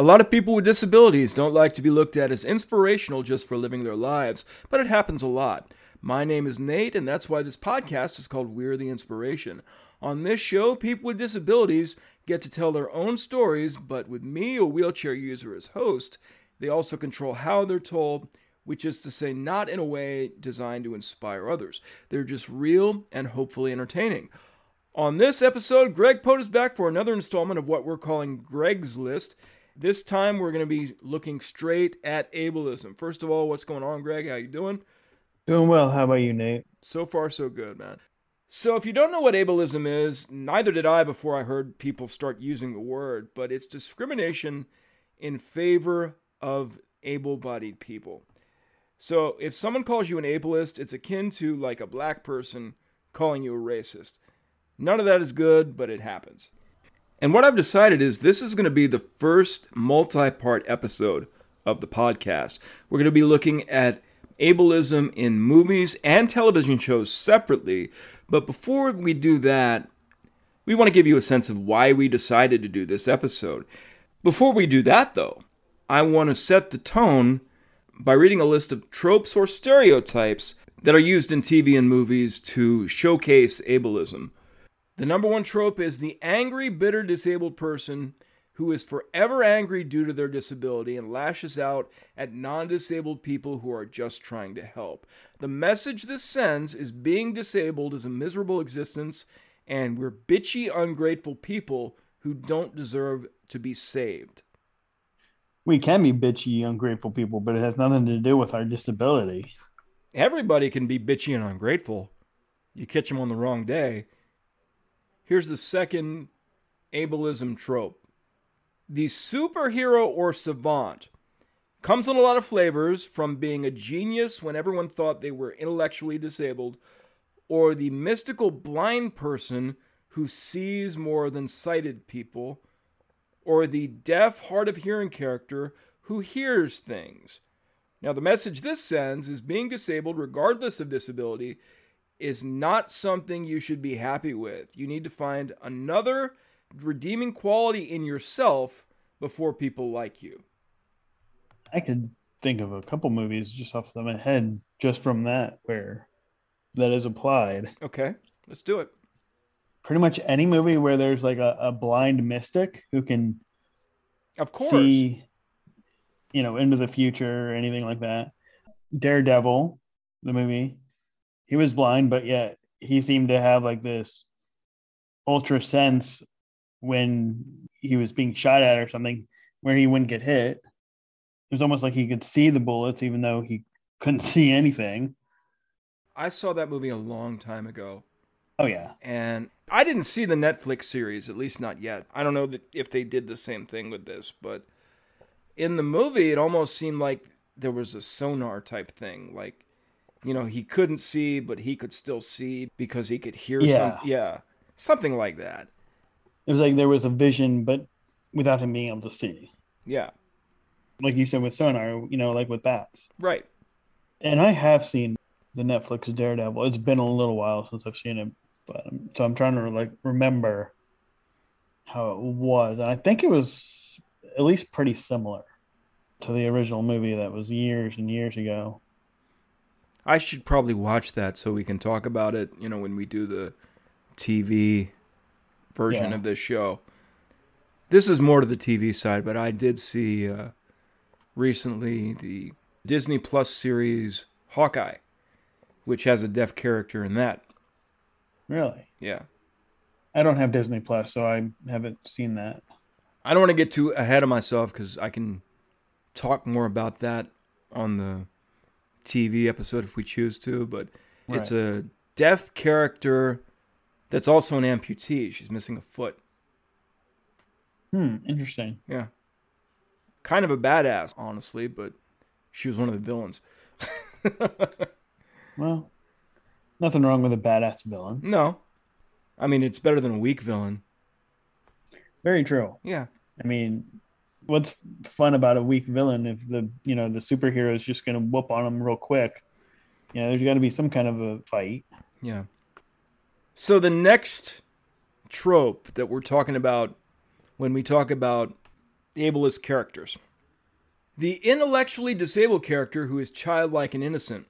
A lot of people with disabilities don't like to be looked at as inspirational just for living their lives, but it happens a lot. My name is Nate, and that's why this podcast is called We're the Inspiration. On this show, people with disabilities get to tell their own stories, but with me, a wheelchair user, as host, they also control how they're told, which is to say, not in a way designed to inspire others. They're just real and hopefully entertaining. On this episode, Greg Pote is back for another installment of what we're calling Greg's List. This time we're going to be looking straight at ableism. First of all, what's going on, Greg? How you doing? Doing well. How about you, Nate? So far, so good, man. So, if you don't know what ableism is, neither did I before I heard people start using the word, but it's discrimination in favor of able bodied people. So, if someone calls you an ableist, it's akin to like a black person calling you a racist. None of that is good, but it happens. And what I've decided is this is going to be the first multi part episode of the podcast. We're going to be looking at ableism in movies and television shows separately. But before we do that, we want to give you a sense of why we decided to do this episode. Before we do that, though, I want to set the tone by reading a list of tropes or stereotypes that are used in TV and movies to showcase ableism. The number one trope is the angry, bitter, disabled person who is forever angry due to their disability and lashes out at non disabled people who are just trying to help. The message this sends is being disabled is a miserable existence, and we're bitchy, ungrateful people who don't deserve to be saved. We can be bitchy, ungrateful people, but it has nothing to do with our disability. Everybody can be bitchy and ungrateful. You catch them on the wrong day. Here's the second ableism trope the superhero or savant comes in a lot of flavors from being a genius when everyone thought they were intellectually disabled, or the mystical blind person who sees more than sighted people, or the deaf, hard of hearing character who hears things. Now, the message this sends is being disabled, regardless of disability, is not something you should be happy with. You need to find another redeeming quality in yourself before people like you. I could think of a couple movies just off the top of my head, just from that, where that is applied. Okay, let's do it. Pretty much any movie where there's like a, a blind mystic who can, of course, see, you know, into the future or anything like that. Daredevil, the movie, he was blind, but yet he seemed to have like this ultra sense when he was being shot at or something where he wouldn't get hit. It was almost like he could see the bullets even though he couldn't see anything. I saw that movie a long time ago. Oh yeah. And I didn't see the Netflix series, at least not yet. I don't know that if they did the same thing with this, but in the movie it almost seemed like there was a sonar type thing, like you know, he couldn't see, but he could still see because he could hear yeah. some yeah. Something like that. It was like there was a vision, but without him being able to see. Yeah. Like you said with sonar, you know, like with bats. Right. And I have seen the Netflix Daredevil. It's been a little while since I've seen it, but um, so I'm trying to like remember how it was. And I think it was at least pretty similar to the original movie that was years and years ago. I should probably watch that so we can talk about it, you know, when we do the TV version Yeah. of this show. This is more to the TV side, but I did see uh, recently the Disney Plus series Hawkeye, which has a deaf character in that. Really? Yeah. I don't have Disney Plus, so I haven't seen that. I don't want to get too ahead of myself because I can talk more about that on the TV episode if we choose to, but it's a deaf character that's also an amputee. She's missing a foot. Hmm, interesting. Yeah. Kind of a badass, honestly, but she was one of the villains. Well, nothing wrong with a badass villain. No. I mean, it's better than a weak villain. Very true. Yeah. I mean, what's fun about a weak villain if the you know the superhero is just going to whoop on him real quick? You know, there's got to be some kind of a fight. Yeah. So the next trope that we're talking about when we talk about ableist characters. The intellectually disabled character who is childlike and innocent.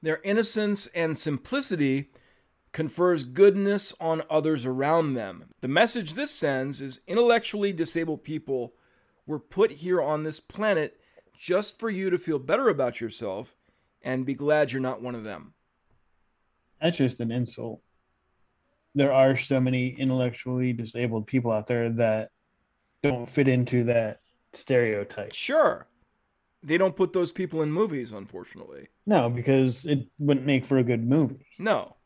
Their innocence and simplicity confers goodness on others around them. The message this sends is intellectually disabled people were put here on this planet just for you to feel better about yourself and be glad you're not one of them. That's just an insult. There are so many intellectually disabled people out there that don't fit into that stereotype. Sure. They don't put those people in movies, unfortunately. No, because it wouldn't make for a good movie. No.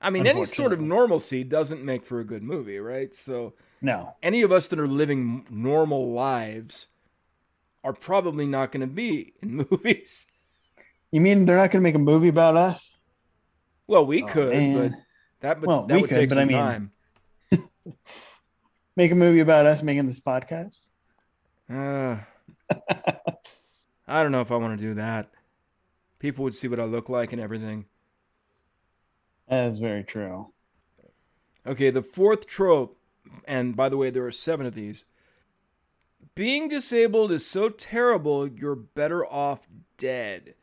I mean, any sort of normalcy doesn't make for a good movie, right? So, no. Any of us that are living normal lives are probably not going to be in movies. You mean they're not going to make a movie about us? Well, we oh, could, man. but that would, well, that would could, take some I mean, time. make a movie about us making this podcast? Uh, I don't know if I want to do that. People would see what I look like and everything. That is very true. Okay, the fourth trope, and by the way, there are seven of these. Being disabled is so terrible, you're better off dead.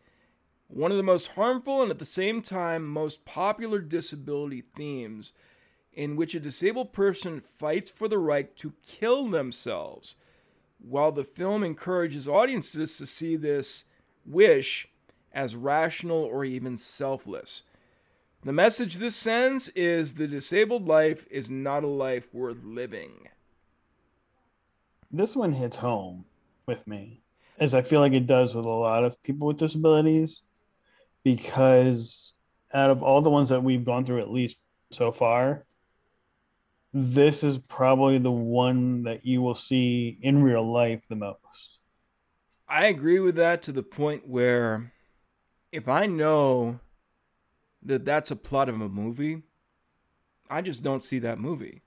One of the most harmful and at the same time most popular disability themes, in which a disabled person fights for the right to kill themselves. While the film encourages audiences to see this wish as rational or even selfless. The message this sends is the disabled life is not a life worth living. This one hits home with me, as I feel like it does with a lot of people with disabilities, because out of all the ones that we've gone through, at least so far, this is probably the one that you will see in real life the most. I agree with that to the point where if I know that that's a plot of a movie, I just don't see that movie.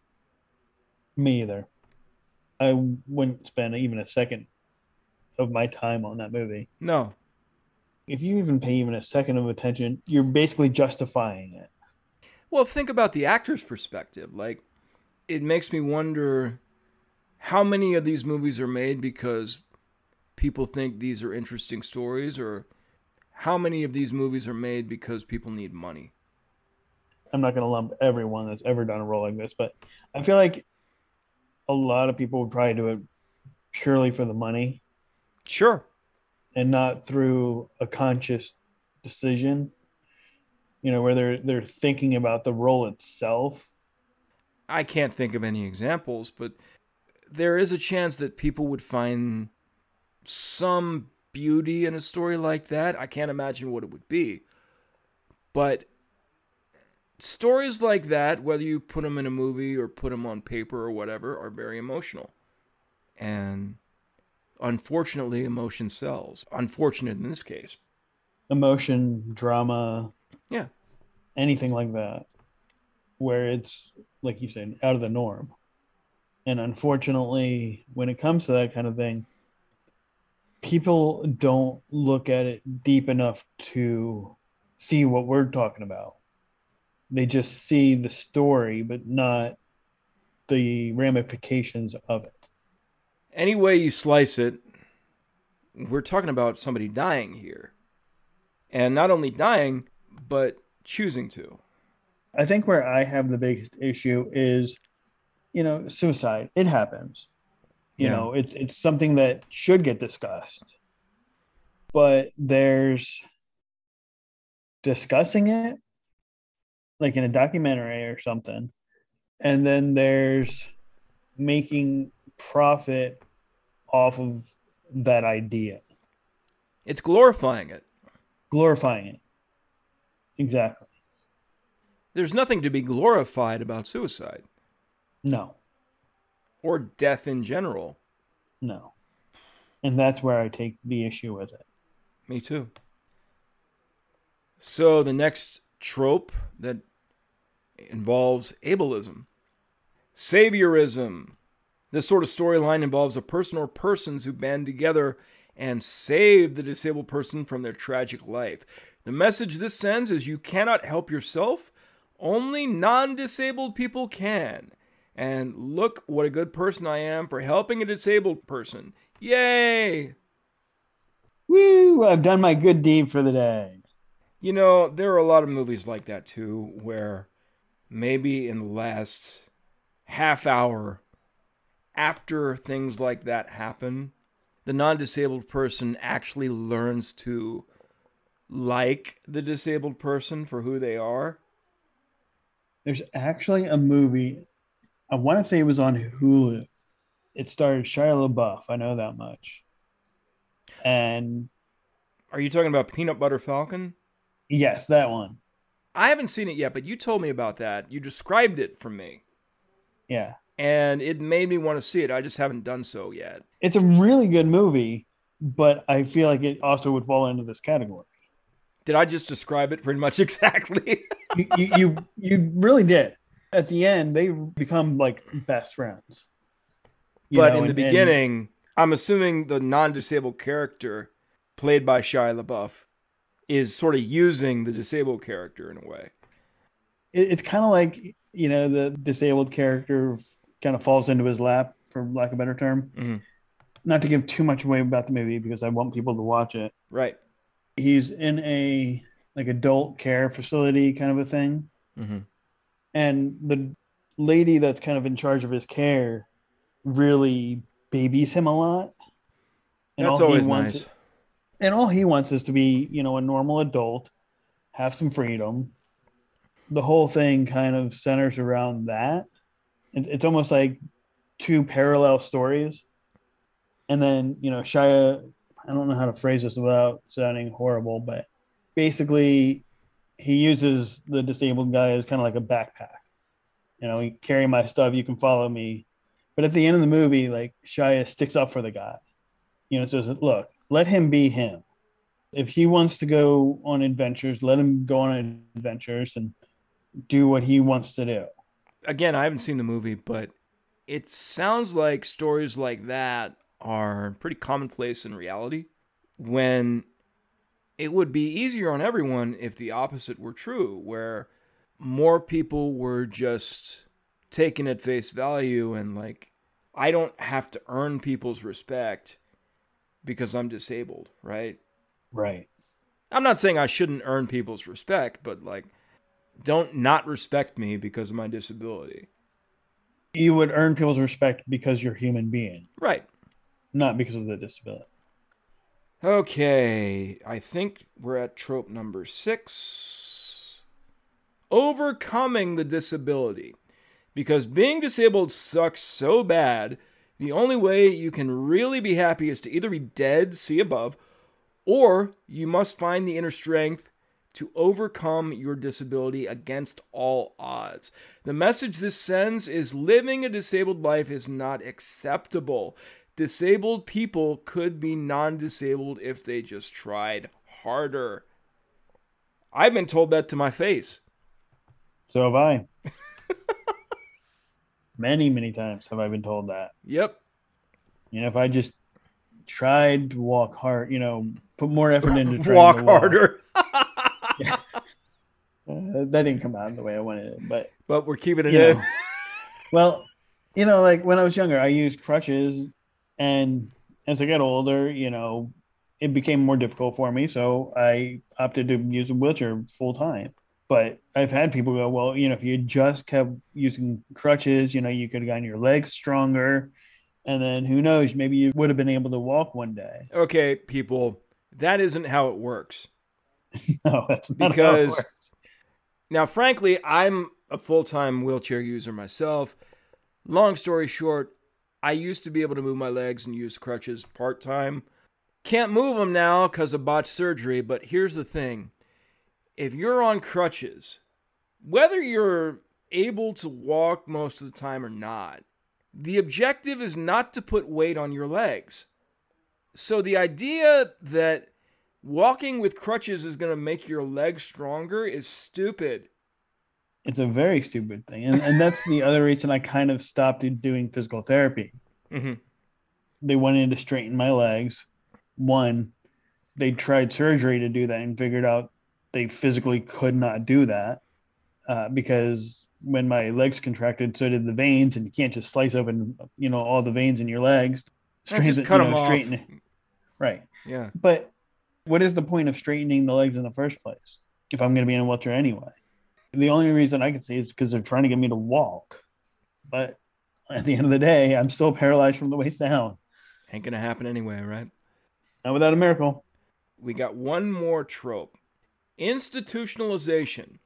Me either. I wouldn't spend even a second of my time on that movie. No. If you even pay even a second of attention, you're basically justifying it. Well, think about the actor's perspective. Like, it makes me wonder how many of these movies are made because people think these are interesting stories or how many of these movies are made because people need money? I'm not going to lump everyone that's ever done a role like this, but I feel like a lot of people would probably do it purely for the money. Sure. And not through a conscious decision, you know, where they're they're thinking about the role itself. I can't think of any examples, but there is a chance that people would find some beauty in a story like that. I can't imagine what it would be. But stories like that, whether you put them in a movie or put them on paper or whatever, are very emotional. And unfortunately, emotion sells. Unfortunate in this case. Emotion, drama. Yeah. Anything like that. Where it's, like you said, out of the norm. And unfortunately, when it comes to that kind of thing, people don't look at it deep enough to see what we're talking about. They just see the story, but not the ramifications of it. Any way you slice it, we're talking about somebody dying here. And not only dying, but choosing to. I think where I have the biggest issue is, you know, suicide. It happens. You yeah. know, it's it's something that should get discussed. But there's discussing it like in a documentary or something. And then there's making profit off of that idea. It's glorifying it. Glorifying it. Exactly. There's nothing to be glorified about suicide. No or death in general. No. And that's where I take the issue with it. Me too. So the next trope that involves ableism, saviorism. This sort of storyline involves a person or persons who band together and save the disabled person from their tragic life. The message this sends is you cannot help yourself, only non disabled people can. And look what a good person I am for helping a disabled person. Yay! Woo! I've done my good deed for the day. You know, there are a lot of movies like that too, where maybe in the last half hour after things like that happen, the non disabled person actually learns to like the disabled person for who they are. There's actually a movie, I want to say it was on Hulu. It starred Shia LaBeouf. I know that much. And Are you talking about Peanut Butter Falcon? yes, that one. I haven't seen it yet, but you told me about that. You described it for me, Yeah. and it made me want to see it. I just haven't done so yet. It's a really good movie, but I feel like it also would fall into this category. Did I just describe it pretty much exactly? you, you, you, you really did. At the end, they become like best friends. But know, in the and- and- beginning, I'm assuming the non-disabled character played by Shia LaBeouf is sort of using the disabled character in a way. it, it's kind of like you know the disabled character kind of falls into his lap for lack of a better term Mhm. not to give too much away about the movie because i want people to watch it Right. he's in a like adult care facility kind of a thing Mm-hmm. And the lady that's kind of in charge of his care really babies him a lot. And That's all he always wants- nice. and all he wants is to be you know a normal adult have some freedom. The whole thing kind of centers around that. It, it's almost like two parallel stories. And then you know shia i don't know how to phrase this without sounding horrible but basically he uses the disabled guy as kind of like a backpack. You know you carry my stuff you can follow me. But at the end of the movie like shia sticks up for the guy. You know says look let him be him. If he wants to go on adventures let him go on adventures and do what he wants to do. Again, I haven't seen the movie, but it sounds like stories like that are pretty commonplace in reality when it would be easier on everyone if the opposite were true, where more people were just taken at face value and like, I don't have to earn people's respect because I'm disabled, right? right I'm not saying I shouldn't earn people's respect, but like, don't not respect me because of my disability. you would earn people's respect because you're a human being Right. not because of the disability Okay, I think we're at trope number six. Overcoming the disability. Because being disabled sucks so bad, the only way you can really be happy is to either be dead, see above, or you must find the inner strength to overcome your disability against all odds. The message this sends is living a disabled life is not acceptable. Disabled people could be non disabled if they just tried harder. I've been told that to my face. so have i many many times have i been told that Yep. you know if i just tried to walk hard you know put more effort into trying Walk to harder. Uh, that didn't come out the way i wanted it but but we're keeping it in. know. Well, you know, like when I was younger, I used crutches, and as I got older, you know, it became more difficult for me. So I opted to use a wheelchair full time. But I've had people go, well, you know, if you just kept using crutches, you know, you could have gotten your legs stronger. And then who knows, maybe you would have been able to walk one day. Okay, people, that isn't how it works. No, that's not how it Because- works. Now, frankly, I'm a full time wheelchair user myself. Long story short, I used to be able to move my legs and use crutches part time. Can't move them now because of botched surgery, but here's the thing if you're on crutches, whether you're able to walk most of the time or not, the objective is not to put weight on your legs. So the idea that walking with crutches is going to make your legs stronger is stupid. It's a very stupid thing. And, and that's the other reason I kind of stopped doing physical therapy. Mm-hmm. they wanted to straighten my legs. One, they tried surgery to do that and figured out they physically could not do that uh, because when my legs contracted, so did the veins, and you can't just slice open, you know, all the veins in your legs. just cut them off. Right. Yeah. But what is the point of straightening the legs in the first place if I'm going to be in a wheelchair anyway? The only reason I can see is because they're trying to get me to walk. But at the end of the day, I'm still paralyzed from the waist down. Ain't to happen anyway, right? Not without a miracle. We got one more trope institutionalization.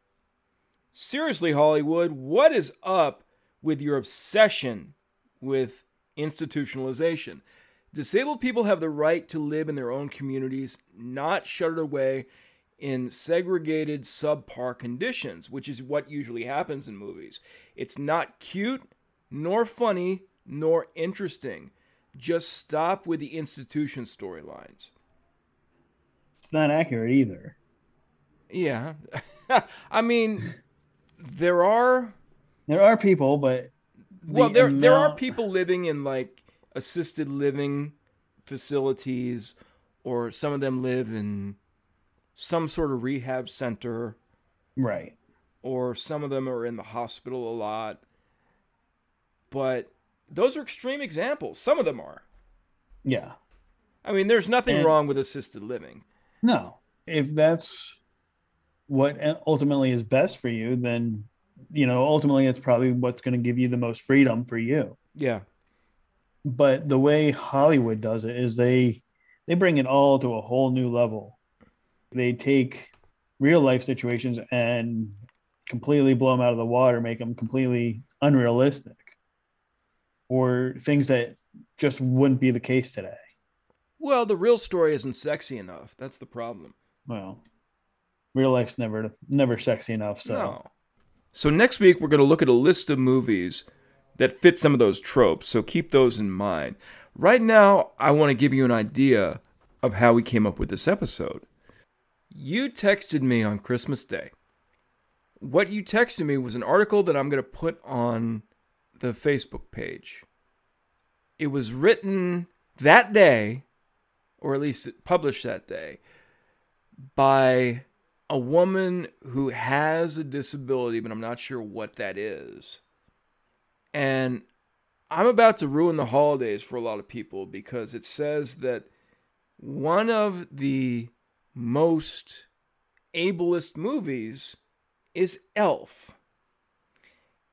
Seriously, Hollywood, what is up with your obsession with institutionalization? Disabled people have the right to live in their own communities, not shuttered away in segregated subpar conditions, which is what usually happens in movies. It's not cute, nor funny, nor interesting. Just stop with the institution storylines. It's not accurate either. Yeah. I mean, there are there are people, but well, there amount... there are people living in like assisted living facilities, or some of them live in some sort of rehab center. Right. Or some of them are in the hospital a lot. But those are extreme examples. Some of them are. Yeah. I mean, there's nothing and, wrong with assisted living. No. If that's what ultimately is best for you, then, you know, ultimately it's probably what's going to give you the most freedom for you. Yeah but the way Hollywood does it is they they bring it all to a whole new level. They take real life situations and completely blow them out of the water, make them completely unrealistic, or things that just wouldn't be the case today. Well, the real story isn't sexy enough. That's the problem. Well, real life's never never sexy enough. So. No. So next week we're going to look at a list of movies that fit some of those tropes, so keep those in mind. Right now, I want to give you an idea of how we came up with this episode. You texted me on Christmas Day. What you texted me was an article that I'm going to put on the Facebook page. It was written that day, or at least published that day, by a woman who has a disability, but I'm not sure what that is. And I'm about to ruin the holidays for a lot of people because it says that one of the most ableist movies is Elf.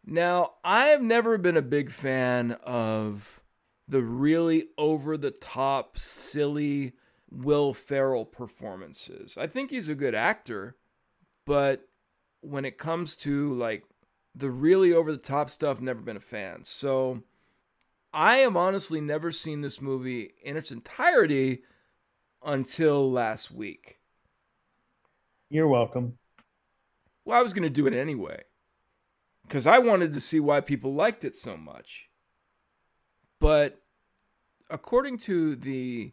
Now, I have never been a big fan of the really over the top, silly Will Ferrell performances. I think he's a good actor, but when it comes to like the really over the top stuff, never been a fan. So I have honestly never seen this movie in its entirety until last week. You're welcome. Well, I was going to do it anyway because I wanted to see why people liked it so much. But according to the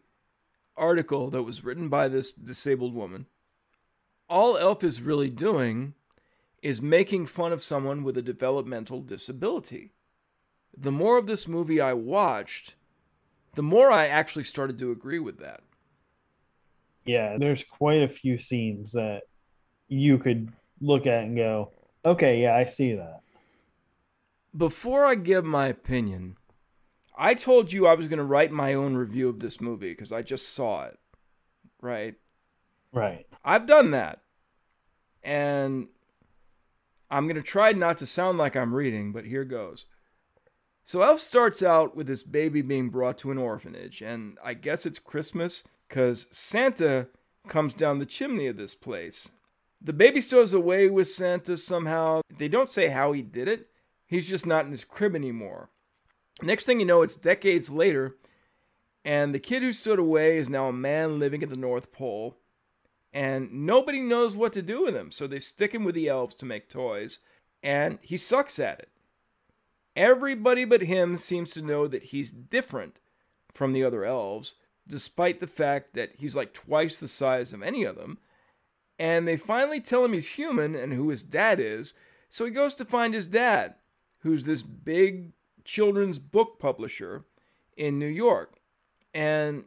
article that was written by this disabled woman, all Elf is really doing is making fun of someone with a developmental disability. The more of this movie I watched, the more I actually started to agree with that. Yeah, there's quite a few scenes that you could look at and go, okay, yeah, I see that. Before I give my opinion, I told you I was going to write my own review of this movie because I just saw it. Right? Right. I've done that. And I'm going to try not to sound like I'm reading, but here goes. So Elf starts out with this baby being brought to an orphanage, and I guess it's Christmas because Santa comes down the chimney of this place. The baby stows away with Santa somehow. They don't say how he did it. He's just not in his crib anymore. Next thing you know, it's decades later, and the kid who stood away is now a man living at the North Pole and nobody knows what to do with him. So they stick him with the elves to make toys, and he sucks at it. Everybody but him seems to know that he's different from the other elves, despite the fact that he's like twice the size of any of them. And they finally tell him he's human and who his dad is, so he goes to find his dad, who's this big children's book publisher in New York. And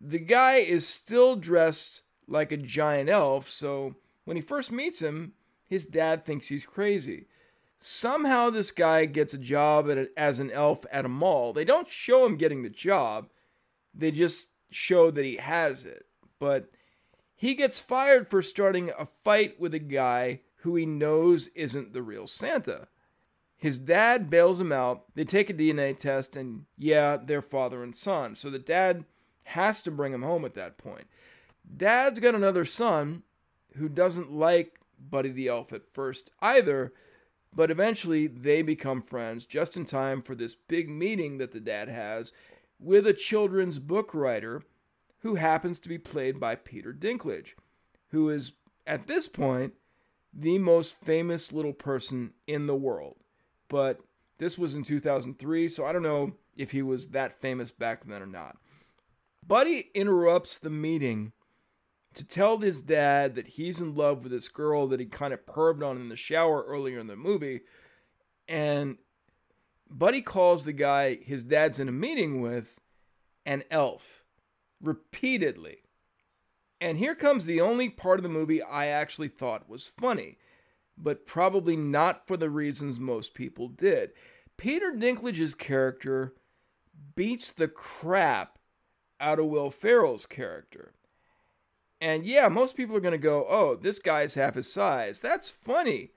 the guy is still dressed like a giant elf, so when he first meets him, his dad thinks he's crazy. Somehow this guy gets a job a, as an elf at a mall. They don't show him getting the job, they just show that he has it. But he gets fired for starting a fight with a guy who he knows isn't the real Santa. His dad bails him out. They take a DNA test, and yeah, they're father and son. So the dad has to bring him home at that point. Dad's got another son who doesn't like Buddy the Elf at first either, but eventually they become friends just in time for this big meeting that the dad has with a children's book writer who happens to be played by Peter Dinklage, who is, at this point, the most famous little person in the world. But this was in 2003, so I don't know if he was that famous back then or not. Buddy interrupts the meeting to tell his dad that he's in love with this girl that he kind of perved on in the shower earlier in the movie. And Buddy calls the guy his dad's in a meeting with an elf repeatedly. And here comes the only part of the movie I actually thought was funny, but probably not for the reasons most people did. Peter Dinklage's character beats the crap out of Will Ferrell's character. And yeah, most people are going to go, oh, this guy's half his size. That's funny.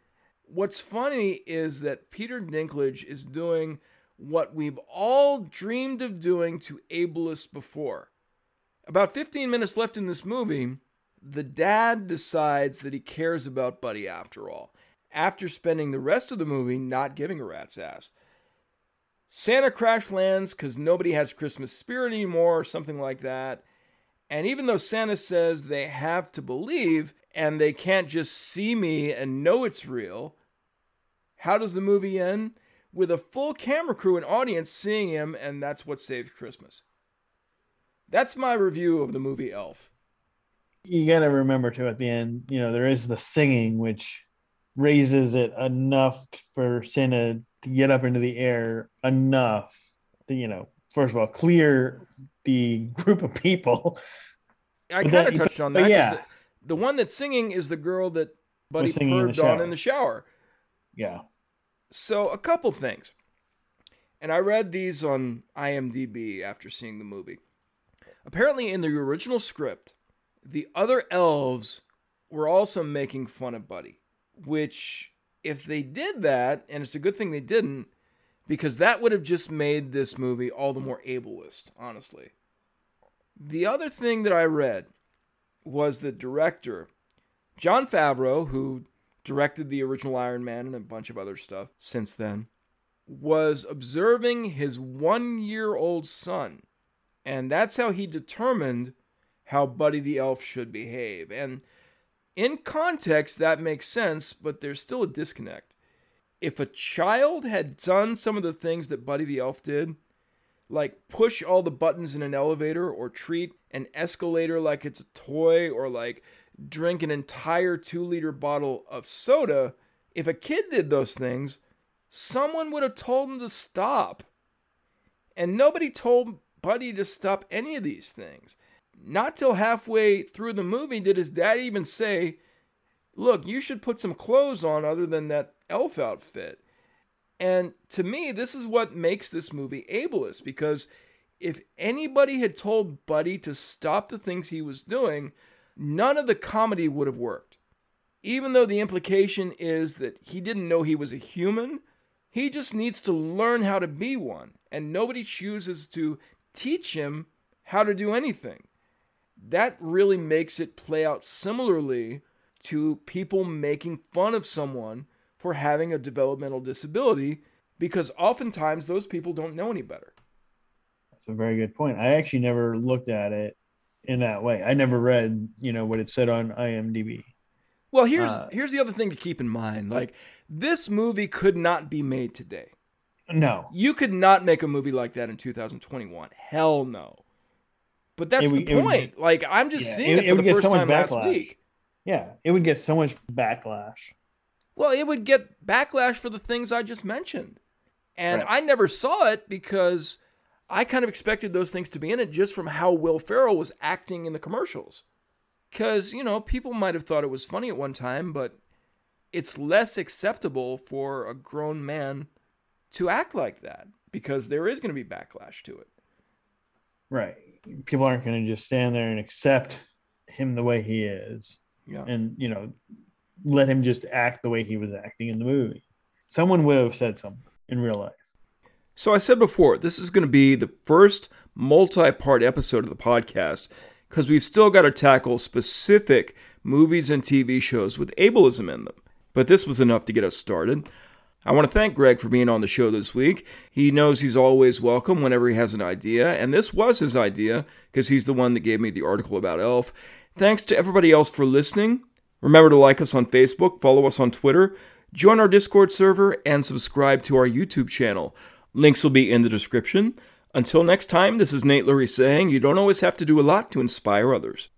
What's funny is that Peter Dinklage is doing what we've all dreamed of doing to ableists before. About 15 minutes left in this movie, the dad decides that he cares about Buddy after all, after spending the rest of the movie not giving a rat's ass. Santa crash lands because nobody has Christmas spirit anymore, or something like that. And even though Santa says they have to believe and they can't just see me and know it's real, how does the movie end? With a full camera crew and audience seeing him, and that's what saved Christmas. That's my review of the movie Elf. You got to remember too at the end, you know, there is the singing which raises it enough for Santa to get up into the air enough to, you know, first of all, clear the group of people. I kind of touched on that. Yeah. The, the, one that's singing is the girl that Buddy purred on in the shower. Yeah. So a couple things. And I read these on IMDb after seeing the movie. Apparently, in the original script, the other elves were also making fun of Buddy, which, if they did that, and it's a good thing they didn't, because that would have just made this movie all the more ableist, honestly. The other thing that I read was the director, Jon Favreau, who directed the original Iron Man and a bunch of other stuff since then, was observing his one year old son and that's how he determined how Buddy the Elf should behave. And in context, that makes sense, but there's still a disconnect. If a child had done some of the things that Buddy the Elf did, like push all the buttons in an elevator or treat an escalator like it's a toy or like drink an entire two liter bottle of soda, if a kid did those things, someone would have told him to stop. And nobody told Buddy to stop any of these things. Not till halfway through the movie did his dad even say, Look, you should put some clothes on other than that elf outfit. And to me, this is what makes this movie ableist because if anybody had told Buddy to stop the things he was doing, none of the comedy would have worked. Even though the implication is that he didn't know he was a human, he just needs to learn how to be one. And nobody chooses to teach him how to do anything. That really makes it play out similarly to people making fun of someone for having a developmental disability because oftentimes those people don't know any better. That's a very good point. I actually never looked at it in that way. I never read, you know, what it said on IMDb. Well, here's uh, here's the other thing to keep in mind. Like this movie could not be made today. No. You could not make a movie like that in 2021. Hell no. But that's the point. Would, like I'm just yeah, seeing it, it, for the first so time last week. Yeah, it would get so much backlash. Well, it would get backlash for the things I just mentioned. And right. I never saw it because I kind of expected those things to be in it just from how Will Ferrell was acting in the commercials. Because, you know, people might have thought it was funny at one time, but it's less acceptable for a grown man to act like that because there is going to be backlash to it. Right. People aren't going to just stand there and accept him the way he is. Yeah. And, you know, let him just act the way he was acting in the movie. Someone would have said something in real life. So I said before, this is going to be the first multi part episode of the podcast because we've still got to tackle specific movies and TV shows with ableism in them. But this was enough to get us started. I want to thank Greg for being on the show this week. He knows he's always welcome whenever he has an idea, and this was his idea because he's the one that gave me the article about Elf. Thanks to everybody else for listening. Remember to like us on Facebook, follow us on Twitter, join our Discord server, and subscribe to our YouTube channel. Links will be in the description. Until next time, this is Nate Lurie saying you don't always have to do a lot to inspire others.